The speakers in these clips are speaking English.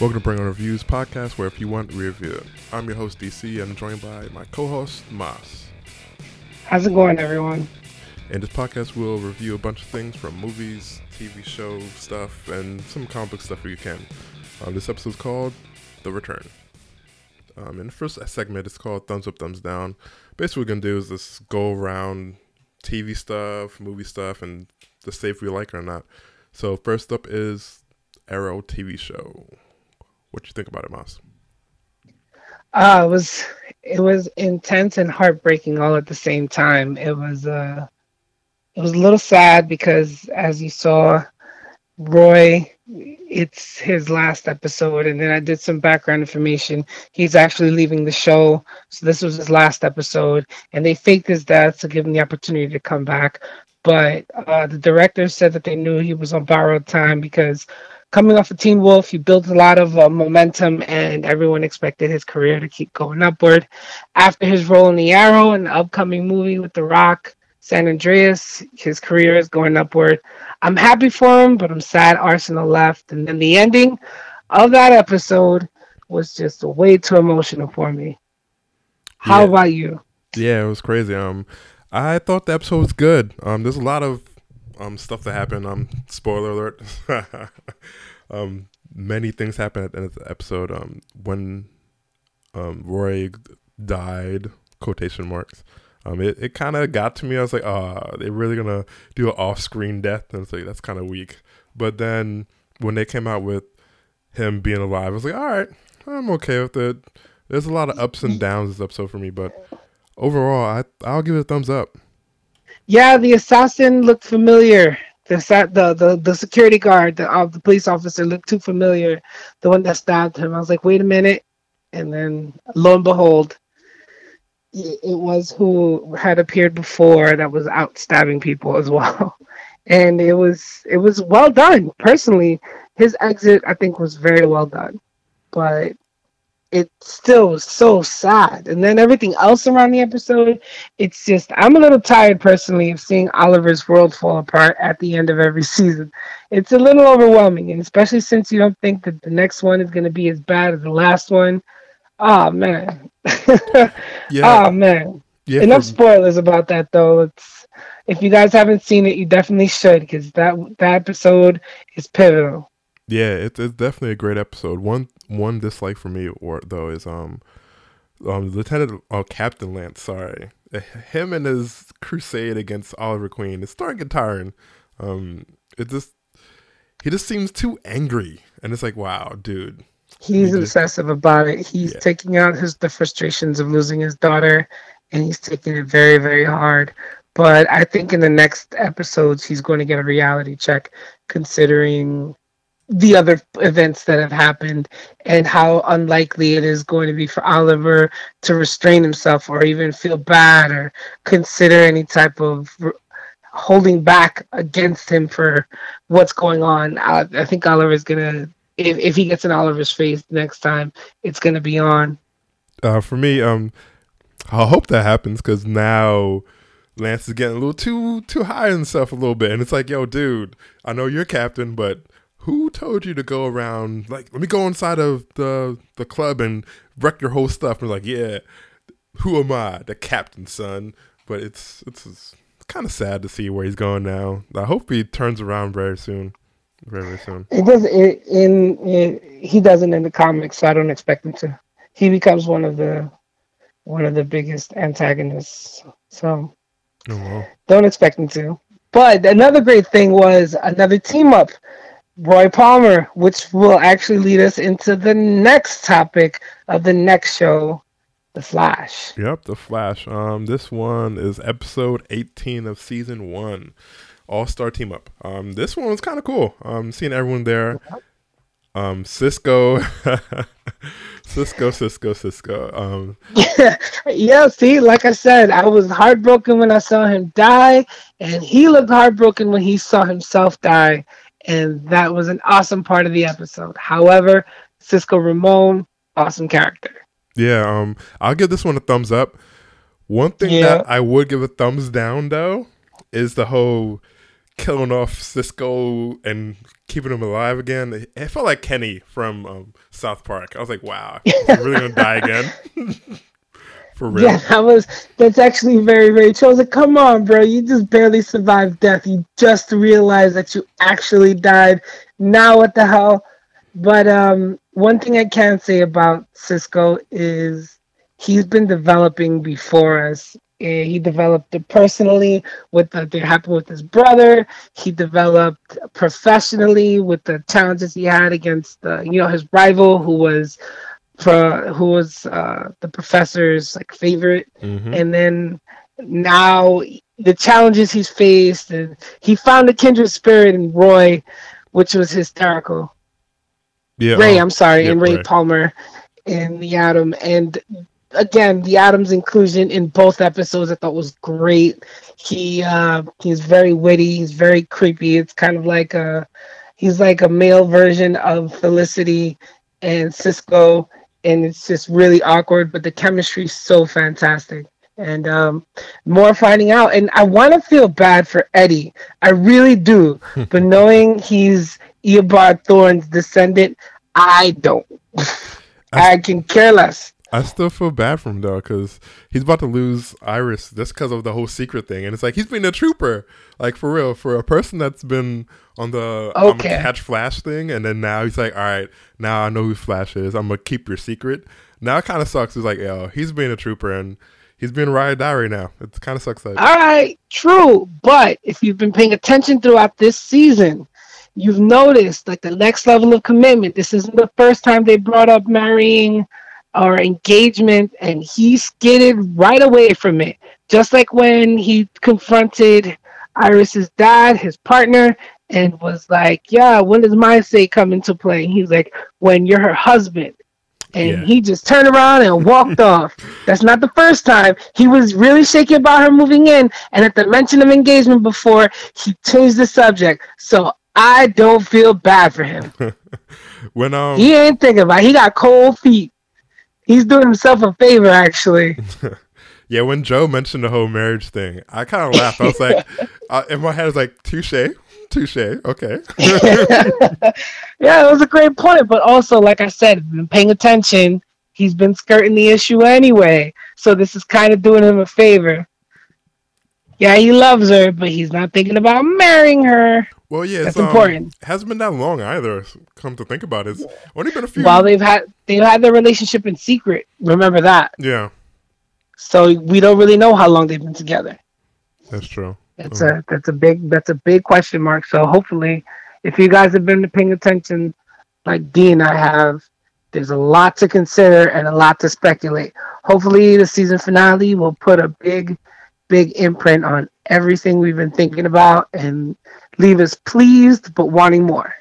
Welcome to Bring On Reviews podcast, where if you want, we review. I'm your host, DC, and I'm joined by my co host, Mas. How's it going, everyone? In this podcast, we'll review a bunch of things from movies, TV show stuff, and some comic book stuff if you can. Um, this episode's called The Return. Um, in the first segment, it's called Thumbs Up, Thumbs Down. Basically, what we're going to do is just go around TV stuff, movie stuff, and just say if we like it or not. So, first up is Arrow TV show. What you think about it, Mas? Uh, it was it was intense and heartbreaking all at the same time. It was uh, it was a little sad because, as you saw, Roy, it's his last episode, and then I did some background information. He's actually leaving the show, so this was his last episode, and they faked his death to give him the opportunity to come back. But uh, the director said that they knew he was on borrowed time because coming off of Teen Wolf, he built a lot of uh, momentum, and everyone expected his career to keep going upward. After his role in The Arrow and the upcoming movie with The Rock, San Andreas, his career is going upward. I'm happy for him, but I'm sad Arsenal left. And then the ending of that episode was just way too emotional for me. How Yeah. about you? Yeah, it was crazy. Um, I thought the episode was good. Um, there's a lot of um stuff that happened. Um, spoiler alert. um, many things happened at the end of the episode. Um, when um Roy died, quotation marks. Um, it, it kind of got to me. I was like, ah, they're really gonna do an off-screen death, and it's like that's kind of weak. But then when they came out with him being alive, I was like, all right, I'm okay with it. There's a lot of ups and downs this episode for me, but overall, I I'll give it a thumbs up. Yeah, the assassin looked familiar. The the the, the security guard, the uh, the police officer looked too familiar. The one that stabbed him. I was like, wait a minute, and then lo and behold, it, it was who had appeared before that was out stabbing people as well. And it was it was well done. Personally, his exit I think was very well done, but it still was so sad. And then everything else around the episode it's just I'm a little tired personally of seeing Oliver's world fall apart at the end of every season. It's a little overwhelming, and especially since you don't think that the next one is going to be as bad as the last one. Oh man, Yeah, oh man. yeah. Enough for- spoilers about that though. It's if you guys haven't seen it, you definitely should because that that episode is pivotal. Yeah, it's it's definitely a great episode. One one dislike for me, or though, is um, um, Lieutenant oh Captain Lance. Sorry, him and his crusade against Oliver Queen is starting to get tiring. Um, it just he just seems too angry, and it's like, wow, dude. He's He just- obsessive about it. He's Yeah. taking out his the frustrations of losing his daughter, and he's taking it very, very hard. But I think in the next episodes, he's going to get a reality check, considering the other events that have happened and how unlikely it is going to be for Oliver to restrain himself or even feel bad or consider any type of holding back against him for what's going on. I, I think Oliver is going to if, if he gets in Oliver's face next time, it's gonna be on. Uh, for me, um, I hope that happens because now Lance is getting a little too too high himself a little bit, and it's like, yo, dude, I know you're captain, but who told you to go around? Like, let me go inside of the the club and wreck your whole stuff. And like, yeah, who am I, the captain, son? But it's it's, it's kind of sad to see where he's going now. I hope he turns around very soon, very very soon. It does it, in, in he doesn't in the comics, so I don't expect him to. He becomes one of the one of the biggest antagonists. So Oh well. don't expect him to. But another great thing was another team up, Roy Palmer, which will actually lead us into the next topic of the next show, The Flash. Yep, the Flash. Um, this one is episode 18 of season one, All Star Team Up. Um, this one was kind of cool. Um, seeing everyone there. Um, Cisco, Cisco, Cisco, Cisco. Um, yeah, see, like I said, I was heartbroken when I saw him die, and he looked heartbroken when he saw himself die, and that was an awesome part of the episode. However, Cisco Ramon, awesome character. yeah. Um, I'll give this one a thumbs up. One thing Yeah. that I would give a thumbs down though is the whole killing off Cisco and keeping him alive again. It felt like Kenny from um, South Park. I was like, wow, he's really gonna die again? For real? Yeah, that was that's actually very very true. I was like, come on, bro, you just barely survived death. You just realized that you actually died. Now what the hell? But um, one thing I can say about Cisco is he's been developing before us. Eh, He developed it personally with the that happened with his brother. He developed professionally with the challenges he had against the you know his rival who was pro, who was uh, the professor's like favorite hmm and then now the challenges he's faced and he found a kindred spirit in Roy, which was hysterical. Yeah. Ray, um, I'm sorry, yeah, and Ray, Ray. Palmer in the Atom. And again, the Atom's inclusion in both episodes I thought was great. He uh he's very witty, he's very creepy. It's kind of like a he's like a male version of Felicity and Cisco and it's just really awkward, but the chemistry's so fantastic. And um, more finding out, and I want to feel bad for Eddie. I really do, but knowing he's Eobard Thawne's descendant, I don't. I can care less. I still feel bad for him though, because he's about to lose Iris just because of the whole secret thing, and it's like he's been a trooper, like for real, for a person that's been on the I'm Okay. gonna catch Flash thing, and then now he's like, all right, now I know who Flash is. I'm gonna keep your secret. Now it kind of sucks. He's like, yo, he's being a trooper, and he's being ride or die right now. It kind of sucks that. All right, true. But if you've been paying attention throughout this season, you've noticed like the next level of commitment. This isn't the first time they brought up marrying or engagement, and he skidded right away from it. Just like when he confronted Iris's dad, his partner, and was like, Yeah, when does my say come into play? And he's like, When you're her husband. And Yeah. he just turned around and walked off. That's not the first time. He was really shaky about her moving in, and at the mention of engagement before, he changed the subject. So I don't feel bad for him. when um, He ain't thinking about it. He got cold feet. He's doing himself a favor, actually. yeah, when Joe mentioned the whole marriage thing, I kind of laughed. I was like, uh, in my head, I was like, touche, touche, okay. yeah, it was a great point. But also, like I said, been paying attention, he's been skirting the issue anyway. So this is kind of doing him a favor. Yeah, he loves her, but he's not thinking about marrying her. Well, yeah, That's it's, um, important. hasn't been that long either. Come to think about it, it's only been a few. While they've had they've had their relationship in secret. Remember that. yeah, So we don't really know how long they've been together. that's true. That's a that's a big that's a big question mark. So hopefully, if you guys have been paying attention, like Dean and I have, there's a lot to consider and a lot to speculate. Hopefully, the season finale will put a big, big imprint on everything we've been thinking about and leave us pleased but wanting more.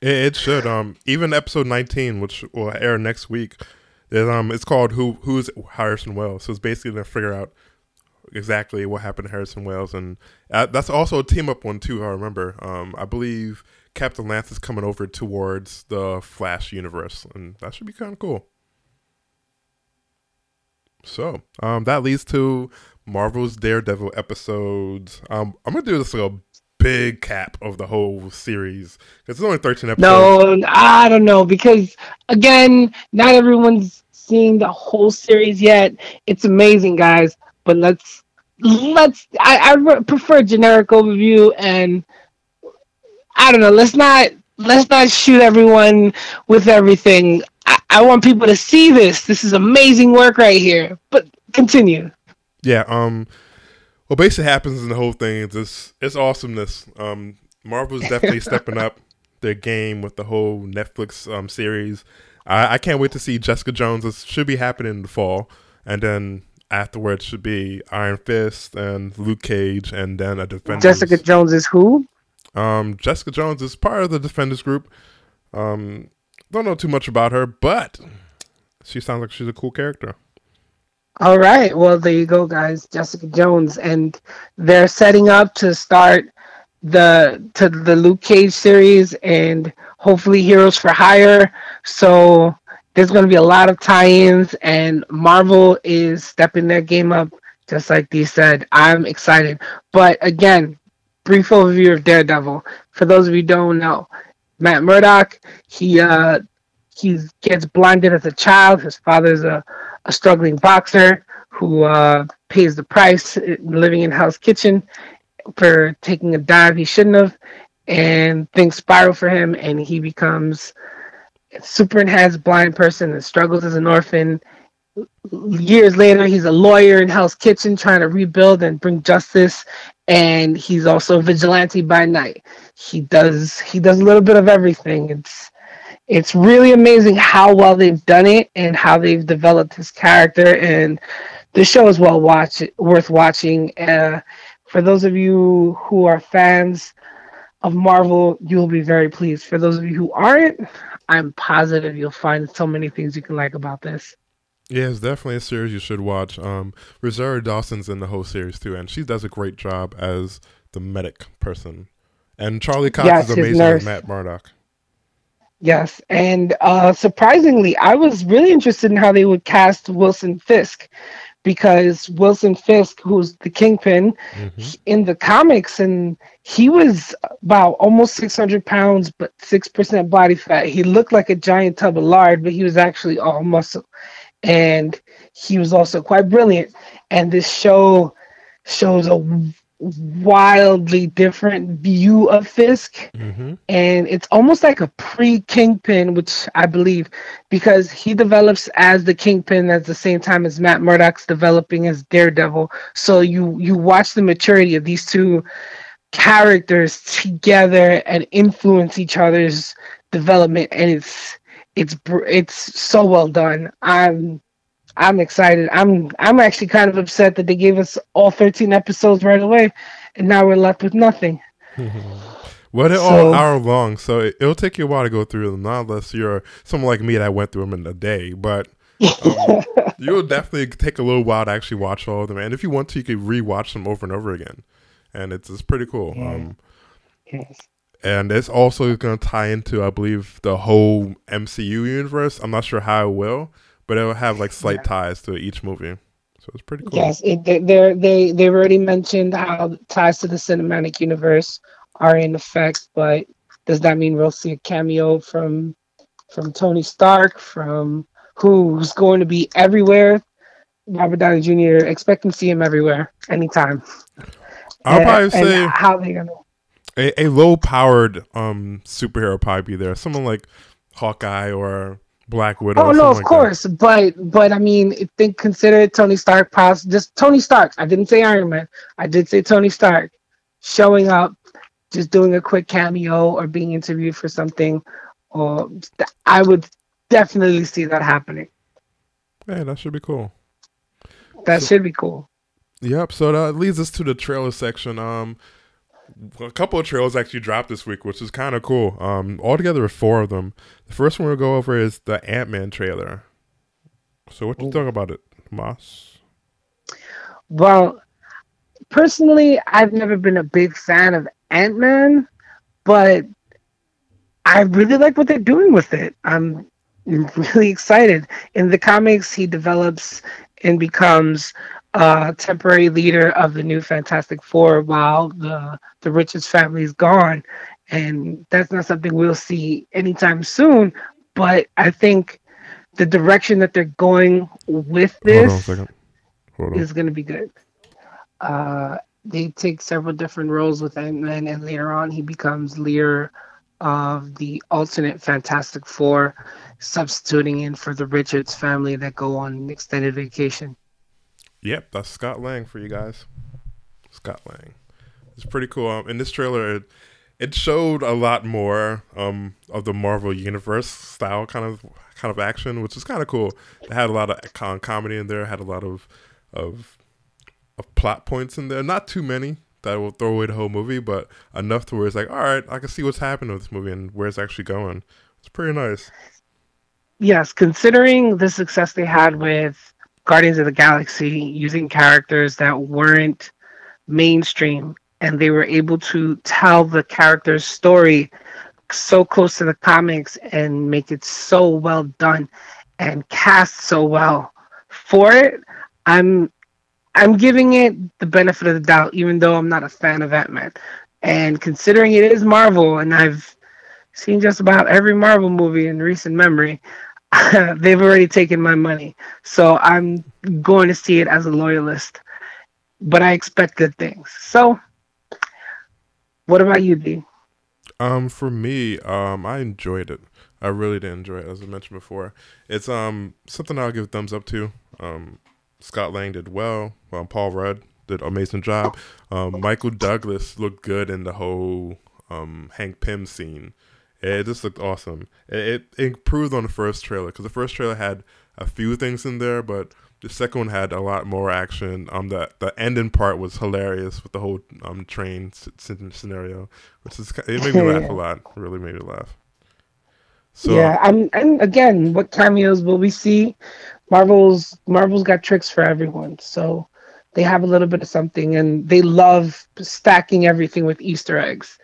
It, it should. Um, even episode nineteen, which will air next week, is um, it's called "Who Who's Harrison Wells." So it's basically to figure out exactly what happened to Harrison Wells, and uh, that's also a team up one too. I remember. Um, I believe Captain Lance is coming over towards the Flash universe, and that should be kind of cool. So, um, that leads to Marvel's Daredevil episodes. Um, I'm gonna do this like a big cap of the whole series because it's only 13 episodes. No, I don't know because again, not everyone's seen the whole series yet. It's amazing, guys, but let's let's. I, I re- prefer generic overview and I don't know. Let's not let's not shoot everyone with everything. I, I want people to see this. This is amazing work right here. But continue. Yeah. Um. What basically happens in the whole thing is this: it's awesomeness. Um. Marvel's definitely stepping up their game with the whole Netflix um series. I, I can't wait to see Jessica Jones. This should be happening in the fall, and then afterwards should be Iron Fist and Luke Cage, and then a Defenders. Jessica Jones is who? Um, Jessica Jones is part of the Defenders group. Um, don't know too much about her, but she sounds like she's a cool character. All right. Well, there you go, guys. Jessica Jones, and they're setting up to start the to the Luke Cage series and hopefully Heroes for Hire. So there's going to be a lot of tie-ins, and Marvel is stepping their game up, just like Dee said. I'm excited, but again, brief overview of Daredevil. For those of you don't know, Matt Murdock, he uh, he gets blinded as a child. His father's a, a struggling boxer who uh, pays the price living in Hell's Kitchen for taking a dive he shouldn't have, and things spiral for him, and he becomes super enhanced blind person and struggles as an orphan. Years later, he's a lawyer in Hell's Kitchen trying to rebuild and bring justice, and he's also a vigilante by night. He does he does a little bit of everything. It's it's really amazing how well they've done it and how they've developed his character and the show is well watch worth watching uh, for those of you who are fans of marvel you'll be very pleased for those of you who aren't i'm positive you'll find so many things you can like about this yeah, it's definitely a series you should watch. Um, Rosario Dawson's in the whole series too, and she does a great job as the medic person. And Charlie Cox yes, is amazing as Matt Murdock. Yes, and uh, surprisingly, I was really interested in how they would cast Wilson Fisk because Wilson Fisk, who's the Kingpin mm-hmm. in the comics, and he was about almost 600 pounds, but 6% body fat. He looked like a giant tub of lard, but he was actually all muscle. And he was also quite brilliant. And this show shows a wildly different view of Fisk. Mm-hmm. And it's almost like a pre Kingpin, which I believe, because he develops as the Kingpin at the same time as Matt Murdock's developing as Daredevil. So you you watch the maturity of these two characters together and influence each other's development and it's it's it's so well done. I'm I'm excited. I'm I'm actually kind of upset that they gave us all 13 episodes right away, and now we're left with nothing. well, they're so, all hour long, so it, will take you a while to go through them. Not unless you're someone like me that went through them in a day, but um, you'll definitely take a little while to actually watch all of them. And if you want to, you can rewatch them over and over again, and it's it's pretty cool. Yeah. Um, yes. And it's also going to tie into, I believe, the whole MCU universe. I'm not sure how it will, but it'll have like slight yeah. ties to each movie. So it's pretty cool. Yes, it, they they they've already mentioned how ties to the cinematic universe are in effect, but does that mean we'll see a cameo from from Tony Stark, from who's going to be everywhere? Robert Downey Jr. Expect to see him everywhere, anytime. I'll and, probably say how they gonna a, a low powered um superhero probably be there. Someone like Hawkeye or Black Widow. Oh no, of like course, that. but but I mean, think consider Tony Stark, possibly just Tony Stark. I didn't say Iron Man. I did say Tony Stark showing up, just doing a quick cameo or being interviewed for something. Or I would definitely see that happening. Yeah, that should be cool. That so, should be cool. Yep. So that leads us to the trailer section. Um, a couple of trailers actually dropped this week, which is kind of cool. Um, altogether, four of them. The first one we'll go over is the Ant Man trailer. So, what do you think about it, Moss? Well, personally, I've never been a big fan of Ant Man, but I really like what they're doing with it. I'm really excited. In the comics, he develops and becomes uh, temporary leader of the new Fantastic Four while the the Richards family is gone, and that's not something we'll see anytime soon. But I think the direction that they're going with this is going to be good. Uh, they take several different roles with Ant-Man, and later on he becomes leader of the alternate Fantastic Four, substituting in for the Richards family that go on an extended vacation. Yep, that's Scott Lang for you guys. Scott Lang. It's pretty cool. Um, in this trailer, it, it showed a lot more um, of the Marvel Universe style kind of kind of action, which is kind of cool. It had a lot of con- comedy in there. Had a lot of of of plot points in there. Not too many that will throw away the whole movie, but enough to where it's like, all right, I can see what's happening with this movie and where it's actually going. It's pretty nice. Yes, considering the success they had with Guardians of the Galaxy using characters that weren't mainstream and they were able to tell the character's story so close to the comics and make it so well done and cast so well for it. I'm i'm giving it the benefit of the doubt even though i'm not a fan of ant-man. And considering it is Marvel, and I've seen just about every Marvel movie in recent memory, they've already taken my money. So I'm going to see it as a loyalist. But I expect good things. So, what about you, D? Um, for me, um, I enjoyed it. I really did enjoy it, as I mentioned before. It's um something I'll give thumbs up to. Um, Scott Lang did well. Um, Paul Rudd did amazing job. Um, Michael Douglas looked good in the whole um Hank Pym scene. It just looked awesome. It, it improved on the first trailer because the first trailer had a few things in there, but the second one had a lot more action. Um, the the ending part was hilarious with the whole um train scenario, which is it made me laugh a lot. really made me laugh. So, yeah, I'm, and again, what cameos will we see? Marvel's Marvel's got tricks for everyone, so they have a little bit of something, and they love stacking everything with Easter eggs.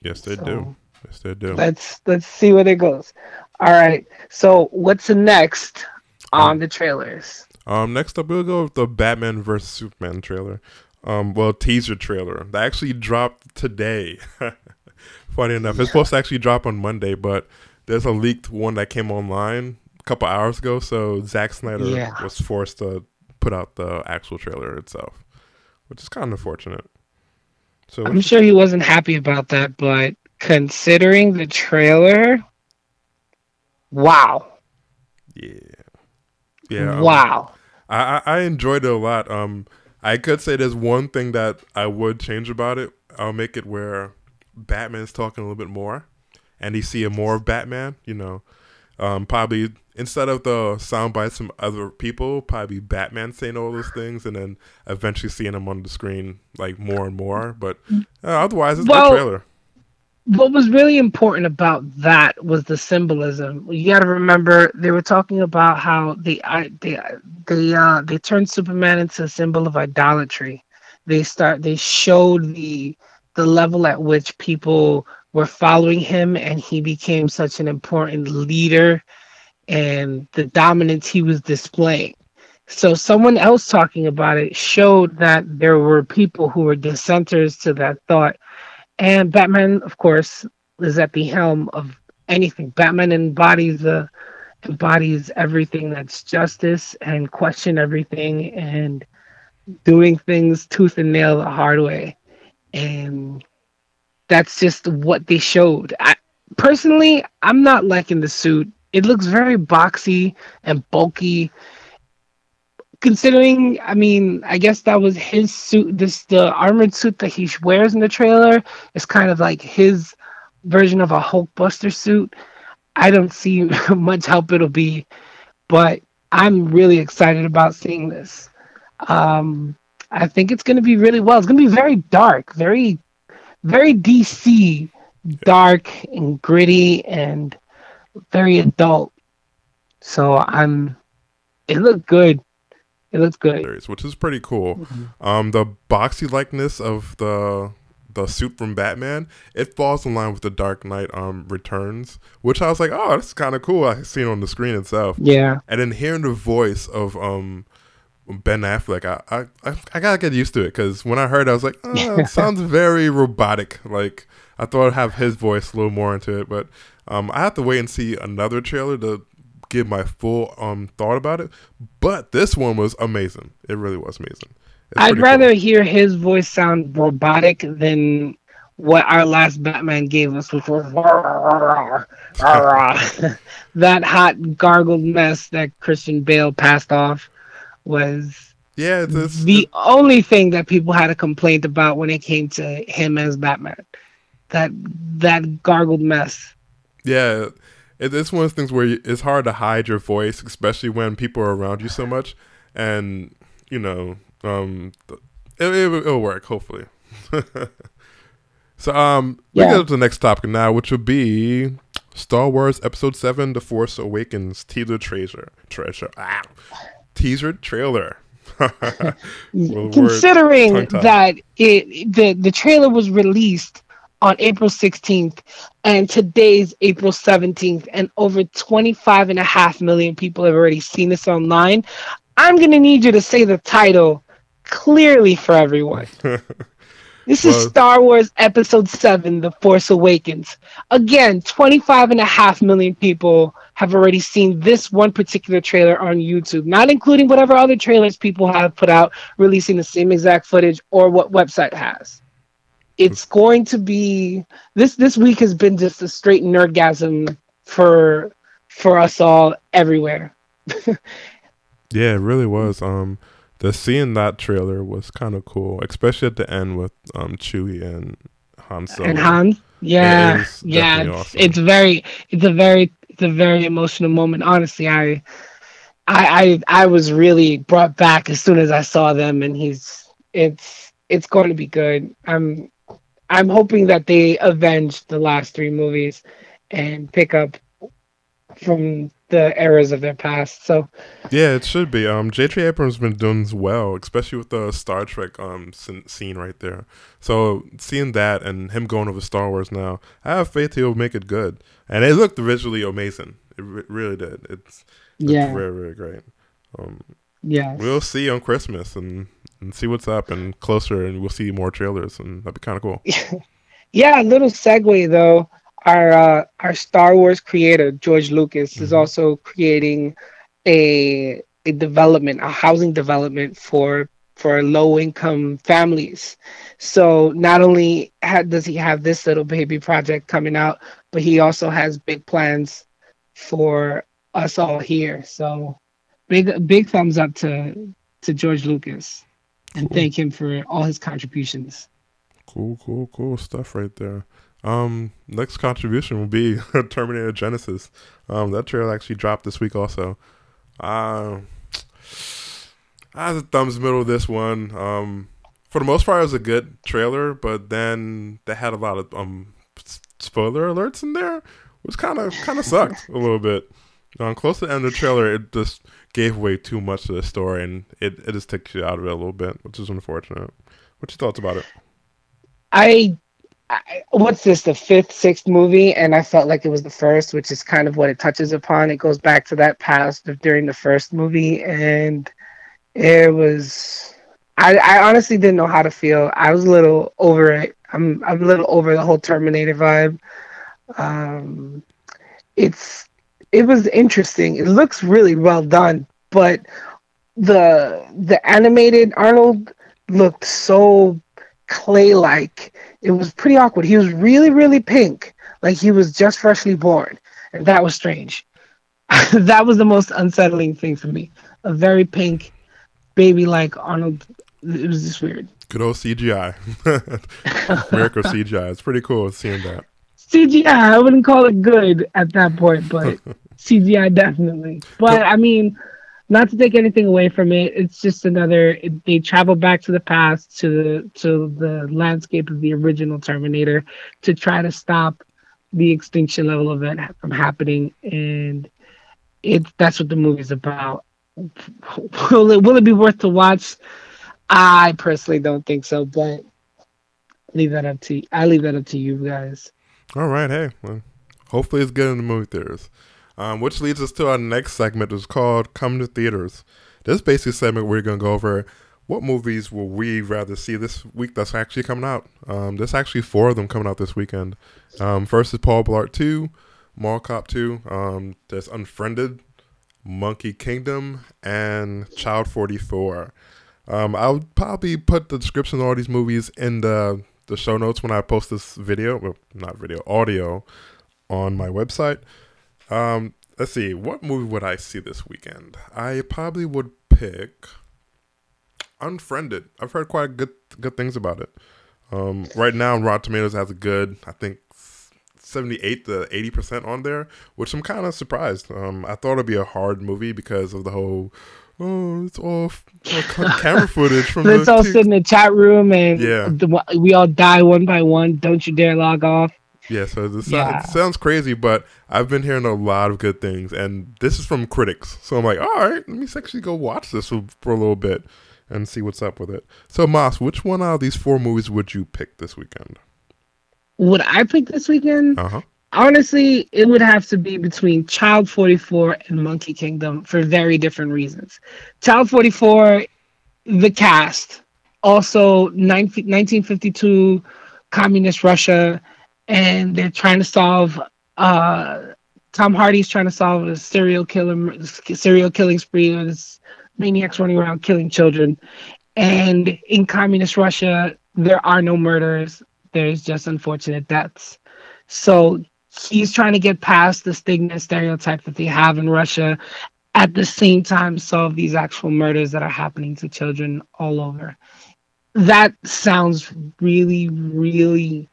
Yes, they so, do. Yes, they do. Let's let's see where it goes. All right. So what's next on um, the trailers? Um, next up we'll go with the Batman vs Superman trailer. Um, well, teaser trailer that actually dropped today. Funny enough, yeah. it's supposed to actually drop on Monday, but there's a leaked one that came online a couple hours ago, so Zack Snyder yeah. was forced to put out the actual trailer itself, which is kind of unfortunate. So I'm sure he wasn't happy about that, but considering the trailer, wow. Yeah. Yeah. Um, wow. I, I enjoyed it a lot. Um, I could say there's one thing that I would change about it. I'll make it where Batman's talking a little bit more and you see more of Batman, you know, um, probably instead of the sound bites from other people, probably Batman saying all those things, and then eventually seeing him on the screen like more and more. But uh, otherwise, it's well, a trailer. What was really important about that was the symbolism. You got to remember they were talking about how they they they uh, they turned Superman into a symbol of idolatry. They start they showed the the level at which people were following him and he became such an important leader and the dominance he was displaying. So someone else talking about it showed that there were people who were dissenters to that thought. And Batman, of course, is at the helm of anything. Batman embodies the embodies everything that's justice and question everything and doing things tooth and nail the hard way. And that's just what they showed. I, personally, I'm not liking the suit. It looks very boxy and bulky. Considering, I mean, I guess that was his suit. This the armored suit that he wears in the trailer is kind of like his version of a Hulkbuster suit. I don't see much help it'll be, but I'm really excited about seeing this. Um, I think it's going to be really well. It's going to be very dark, very very DC, dark and gritty and very adult. So I'm. It looked good. It looks good, which is pretty cool. Mm-hmm. Um, the boxy likeness of the the suit from Batman, it falls in line with the Dark Knight um Returns, which I was like, oh, that's kind of cool. I seen on the screen itself. Yeah. And then hearing the voice of um Ben Affleck, I I, I gotta get used to it because when I heard, it, I was like, oh, it sounds very robotic. Like I thought I'd have his voice a little more into it, but um, I have to wait and see another trailer to give my full um thought about it. But this one was amazing. It really was amazing. It's I'd rather cool. hear his voice sound robotic than what our last Batman gave us, which was that hot gargled mess that Christian Bale passed off was yeah it's, the only thing that people had a complaint about when it came to him as Batman. That that gargled mess. Yeah, it's one of those things where it's hard to hide your voice, especially when people are around you so much, and you know, um, it, it, will work hopefully. so, um, yeah. we get to the next topic now, which will be Star Wars Episode Seven: The Force Awakens teaser treasure treasure. Ah teaser trailer. Considering that it the the trailer was released on April 16th and today's April 17th and over 25 and a half million people have already seen this online, I'm going to need you to say the title clearly for everyone. This is Star Wars Episode 7, The Force Awakens. Again, 25 and a half million people have already seen this one particular trailer on YouTube, not including whatever other trailers people have put out releasing the same exact footage or what website has. It's going to be this this week has been just a straight nerdgasm for for us all everywhere. yeah, it really was. Um the seeing that trailer was kind of cool, especially at the end with um Chewie and Han Solo. And Han, yeah, yeah, it's, awesome. it's, very, it's a very, it's a very emotional moment. Honestly, I, I, I, I was really brought back as soon as I saw them, and he's, it's, it's going to be good. I'm, I'm hoping that they avenge the last three movies and pick up from the eras of their past. So yeah, it should be. Um, J.J. Abrams has been doing well, especially with the Star Trek um scene right there. So seeing that and him going over Star Wars now, I have faith he'll make it good. And it looked visually amazing. It re- really did. It's, it's yeah, very very great. Um, yeah, we'll see on Christmas and and see what's up and closer, and we'll see more trailers, and that'd be kind of cool. yeah, a little segue though our uh, our Star Wars creator George Lucas mm-hmm. is also creating a a development, a housing development for for low income families. So not only ha- does he have this little baby project coming out, but he also has big plans for us all here. So big big thumbs up to to George Lucas and thank him for all his contributions. Cool, cool, cool stuff right there. Um, next contribution will be Terminator Genisys. Um, that trailer actually dropped this week also. Uh, I have a thumbs middle of this one. Um, for the most part, it was a good trailer, but then they had a lot of um spoiler alerts in there, which kind of kind of sucked a little bit. Um, close to the end of the trailer, it just gave away too much of the story, and it, it just takes you out of it a little bit, which is unfortunate. What's your thoughts about it? I I, what's this the fifth sixth movie? And i felt like it was the first which is kind of what it touches upon. It goes back to that past of during the first movie and it was I, I honestly didn't know how to feel. I was a little over it. I'm, I'm a little over the whole terminator vibe. Um it's it was interesting it looks really well done but the the animated arnold looked so clay like it was pretty awkward. He was really, really pink, like he was just freshly born, and that was strange. that was the most unsettling thing for me. A very pink baby like Arnold. It was just weird. Good old CGI. Miracle CGI. It's pretty cool seeing that. CGI. I wouldn't call it good at that point, but CGI definitely. But I mean, not to take anything away from it, it's just another. It, they travel back to the past, to the to the landscape of the original Terminator, to try to stop the extinction level event from happening, and it that's what the movie's about. Will it will it be worth to watch? I personally don't think so, but leave that up to I leave that up to you guys. All right, hey, well, hopefully it's good in the movie theaters. Um, which leads us to our next segment, is called "Come to Theaters." This basic segment we're gonna go over what movies will we rather see this week that's actually coming out. Um, there's actually four of them coming out this weekend. Um, first is Paul Blart Two, Mall Cop Two. Um, there's Unfriended, Monkey Kingdom, and Child Forty Four. Um, I'll probably put the description of all these movies in the the show notes when I post this video, well, not video, audio on my website. Um, let's see. What movie would I see this weekend? I probably would pick Unfriended. I've heard quite good good things about it. Um, right now, Rotten Tomatoes has a good, I think, seventy-eight to eighty percent on there, which I'm kind of surprised. Um, I thought it'd be a hard movie because of the whole. Oh, it's all, all camera footage from. Let's all sit in the chat room and yeah. The, we all die one by one. Don't you dare log off. Yeah, so this yeah. it sounds crazy, but I've been hearing a lot of good things, and this is from critics. So I'm like, all right, let me actually go watch this for, for a little bit and see what's up with it. So, Moss, which one out of these four movies would you pick this weekend? Would I pick this weekend? Uh huh. Honestly, it would have to be between Child 44 and Monkey Kingdom for very different reasons. Child 44, the cast, also 19, 1952 communist Russia, and they're trying to solve. Uh, Tom Hardy's trying to solve a serial killer, serial killing spree. This maniacs running around killing children, and in communist Russia, there are no murders. There's just unfortunate deaths. So he's trying to get past the stigma stereotype that they have in Russia, at the same time solve these actual murders that are happening to children all over. That sounds really, really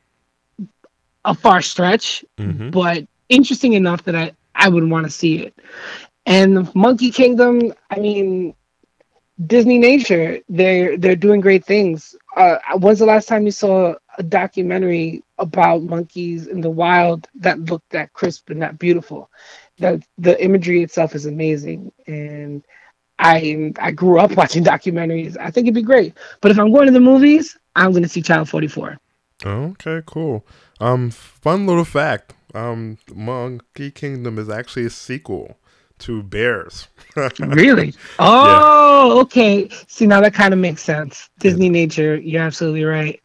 a far stretch, mm-hmm. but interesting enough that I, I would want to see it. And Monkey Kingdom, I mean, Disney Nature, they're they're doing great things. Uh, when's the last time you saw a documentary about monkeys in the wild that looked that crisp and that beautiful? That the imagery itself is amazing, and I I grew up watching documentaries. I think it'd be great. But if I'm going to the movies, I'm going to see Child 44. Okay, cool. Um, fun little fact. Um, Monkey Kingdom is actually a sequel to Bears. really? Oh, yeah. okay. See, now that kind of makes sense. Disney yeah. Nature, you're absolutely right.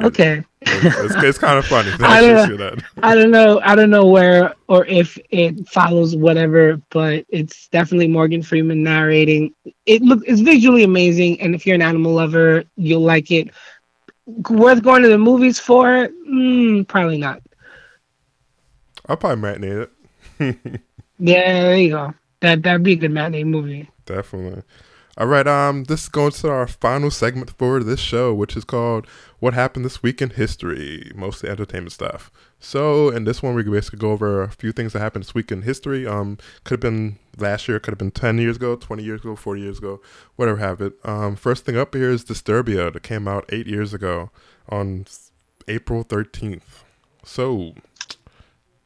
Okay. It's, it's, it's kind of funny. I don't, know, I don't know. I don't know where or if it follows whatever, but it's definitely Morgan Freeman narrating. It look it's visually amazing, and if you're an animal lover, you'll like it. Worth going to the movies for? Mm, probably not. I'll probably matinate it. Yeah, there you go. That that'd be a good matinee movie. Definitely. All right, um, this is going to our final segment for this show, which is called "What Happened This Week in History," mostly entertainment stuff. So, in this one, we basically go over a few things that happened this week in history. Um, could have been last year, could have been ten years ago, twenty years ago, forty years ago, whatever have it. Um, first thing up here is Disturbia that came out eight years ago on April thirteenth. So,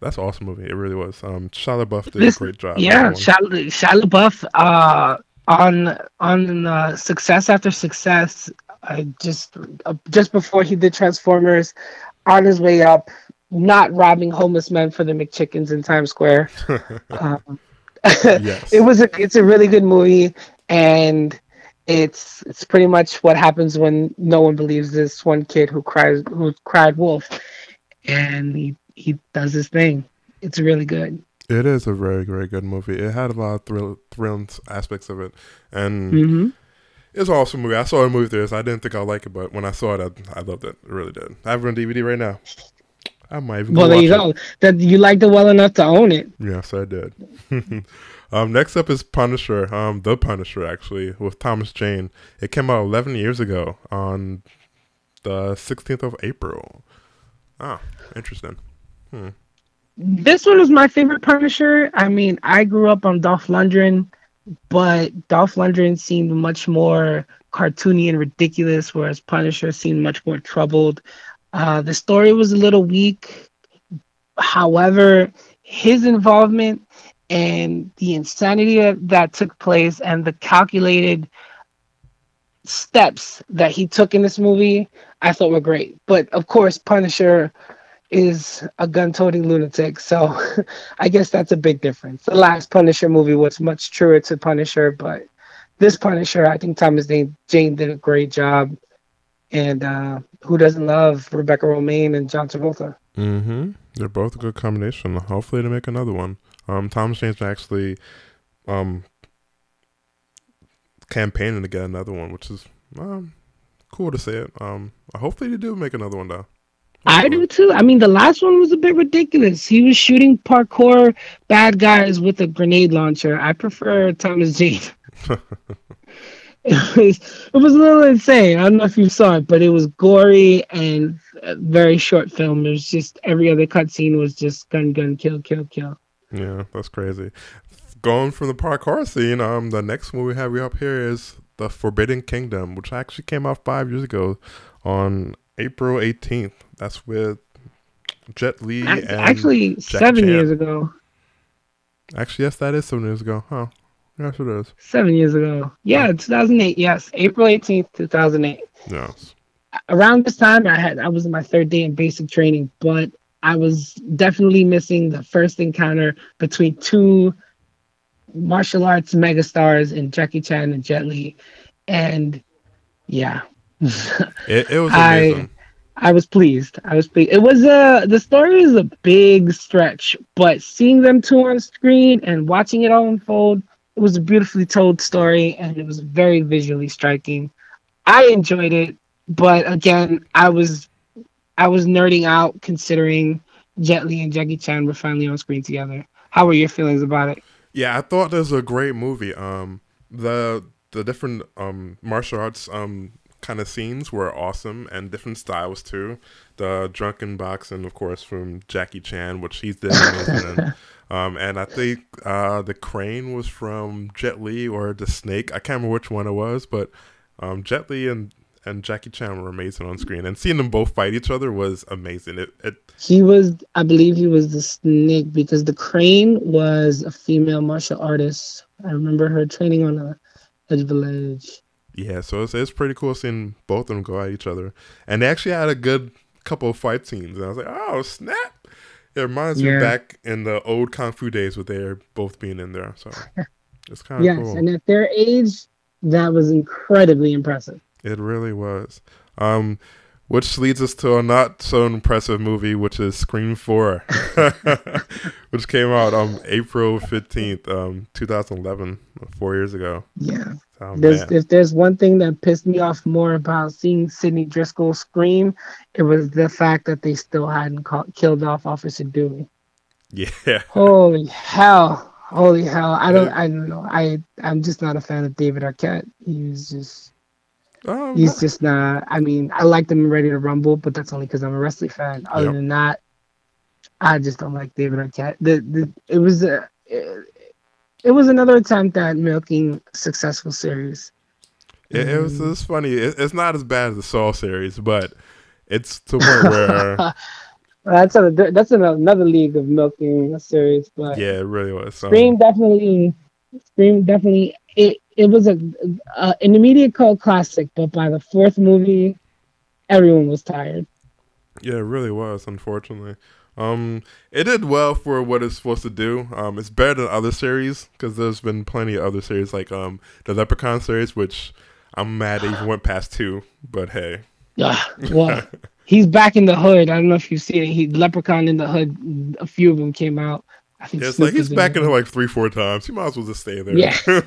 that's an awesome movie. It really was. Um, Shia LaBeouf did this, a great job. Yeah, Shia, Shia LaBeouf uh, on on uh, success after success. Uh, just uh, just before he did Transformers, on his way up, not robbing homeless men for the McChickens in Times Square. um, yes. it was a it's a really good movie, and it's it's pretty much what happens when no one believes this one kid who cries who cried wolf, and he he does his thing. It's really good. It is a very very good movie. It had a lot of thrill thrilling aspects of it, and mm-hmm. it's an awesome movie. I saw a movie theaters. I didn't think I'd like it, but when I saw it, I, I loved it. I really did. I have it on DVD right now. I might even. Well, there you go. It. That you liked it well enough to own it. Yes, I did. um, next up is Punisher. Um, the Punisher actually with Thomas Jane. It came out 11 years ago on the 16th of April. Ah, interesting. Hmm. This one was my favorite Punisher. I mean, I grew up on Dolph Lundgren, but Dolph Lundgren seemed much more cartoony and ridiculous, whereas Punisher seemed much more troubled. Uh, the story was a little weak. However, his involvement and the insanity that, that took place and the calculated steps that he took in this movie, I thought were great. But of course, Punisher is a gun-toting lunatic. So I guess that's a big difference. The last Punisher movie was much truer to Punisher, but this Punisher, I think Thomas Jane Jane did a great job. And uh, who doesn't love Rebecca Romijn and John Travolta? Mm-hmm. They're both a good combination. Hopefully, to make another one. Um, Thomas Jane's actually um, campaigning to get another one, which is um, cool to say it. Um, hopefully, they do make another one though. I do too. I mean, the last one was a bit ridiculous. He was shooting parkour bad guys with a grenade launcher. I prefer Thomas Jane. it was it was a little insane. I don't know if you saw it, but it was gory and very short film. It was just every other cutscene was just gun, gun, kill, kill, kill. Yeah, that's crazy. Going from the parkour scene, um, the next one we have up here is the Forbidden Kingdom, which actually came out five years ago on April 18th. That's with Jet Li and actually Jack seven Chan. years ago. Actually, yes, that is seven years ago. Huh? Yes, it is. Seven years ago. Yeah, 2008. Yes, April 18th, 2008. Yes. Around this time, I had I was in my third day in basic training, but I was definitely missing the first encounter between two martial arts megastars in Jackie Chan and Jet Li, and yeah, it, it was amazing. I, I was pleased. I was pleased. It was a the story is a big stretch, but seeing them two on screen and watching it all unfold, it was a beautifully told story and it was very visually striking. I enjoyed it, but again, I was I was nerding out considering Jet Li and Jackie Chan were finally on screen together. How were your feelings about it? Yeah, I thought this was a great movie. Um, the the different um martial arts um kind of scenes were awesome and different styles too. The drunken boxing, of course, from Jackie Chan, which he's did amazing in. Um, and I think uh, the crane was from Jet Li or the snake. I can't remember which one it was, but um, Jet Li and and Jackie Chan were amazing on screen, and seeing them both fight each other was amazing. It, it he was, I believe, he was the snake because the crane was a female martial artist. I remember her training on a edge of the ledge. Yeah, so it's, it's pretty cool seeing both of them go at each other, and they actually had a good couple of fight scenes. And I was like, oh snap! It reminds yeah. me back in the old kung fu days with they're both being in there. So it's kind of yes, cool. and at their age, that was incredibly impressive. It really was. Um, which leads us to a not so impressive movie, which is Scream Four, which came out on April fifteenth, um, two thousand eleven, four years ago. Yeah. Oh, there's, if there's one thing that pissed me off more about seeing Sidney Prescott scream, it was the fact that they still hadn't caught, killed off Officer Dewey. Yeah. Holy hell! Holy hell! I don't. I don't know. I I'm just not a fan of David Arquette. He was just um, He's just not. I mean, I liked him Ready to Rumble, but that's only because I'm a wrestling fan. Other yep. than that, I just don't like David Arquette. The, the it was a it, it was another attempt at milking successful series. It, it was it's funny. It, it's not as bad as the Saw series, but it's to point where. that's a, that's another league of milking a series, but yeah, it really was. Scream definitely, Scream definitely it it was a, a an immediate cult classic, but by the fourth movie, everyone was tired. Yeah, it really was. Unfortunately, um, it did well for what it's supposed to do. Um, it's better than other series because there's been plenty of other series like um the Leprechaun series, which I'm mad they even went past two. But hey, yeah, well, he's back in the hood. I don't know if you've seen it. He Leprechaun in the hood. A few of them came out. I think yeah, it's like he's back in it like three, four times. He might as well just stay there. Yeah.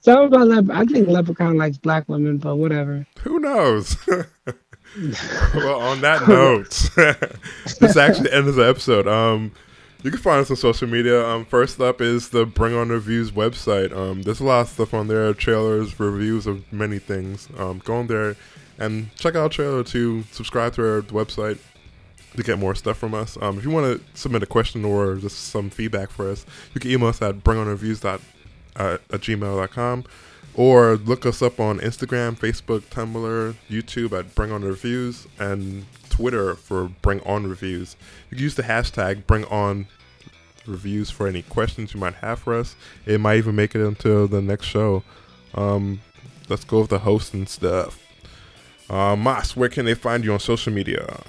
Something about Lep- I think Leprechaun likes black women, but whatever. Who knows? well, on that note, this actually ends the episode. Um, you can find us on social media. Um, first up is the Bring On Reviews website. Um, there's a lot of stuff on there, trailers, reviews of many things. Um, go on there and check out trailer to subscribe to our website to get more stuff from us. Um, if you want to submit a question or just some feedback for us, you can email us at bringonreviews.com at, at gmail.com or look us up on Instagram, Facebook, Tumblr, YouTube at Bring On Reviews, and Twitter for Bring On Reviews. You can use the hashtag Bring On Reviews for any questions you might have for us. It might even make it into the next show. Um, let's go with the host and stuff. Uh, Mas, where can they find you on social media?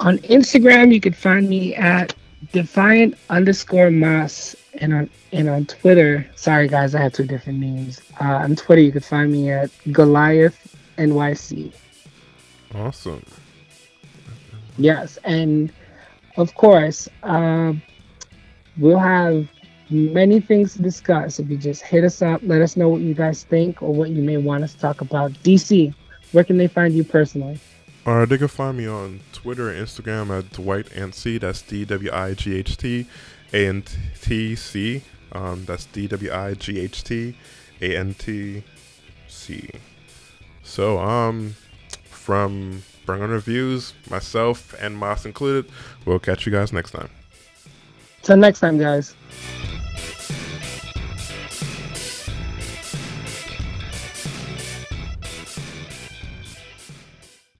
On Instagram, you can find me at defiant underscore Mas and on and on Twitter, sorry guys, I have two different names. Uh, on Twitter, you can find me at Goliath NYC. Awesome. Yes, and of course, uh, we'll have many things to discuss. If you just hit us up, let us know what you guys think or what you may want us to talk about. DC, where can they find you personally? Uh, they can find me on Twitter and Instagram at Dwight C. That's D W I G H T A N T C. Um, that's D W I G H T A N T C. So, um, from Bring On Reviews, myself and Moss included, we'll catch you guys next time. Till next time, guys.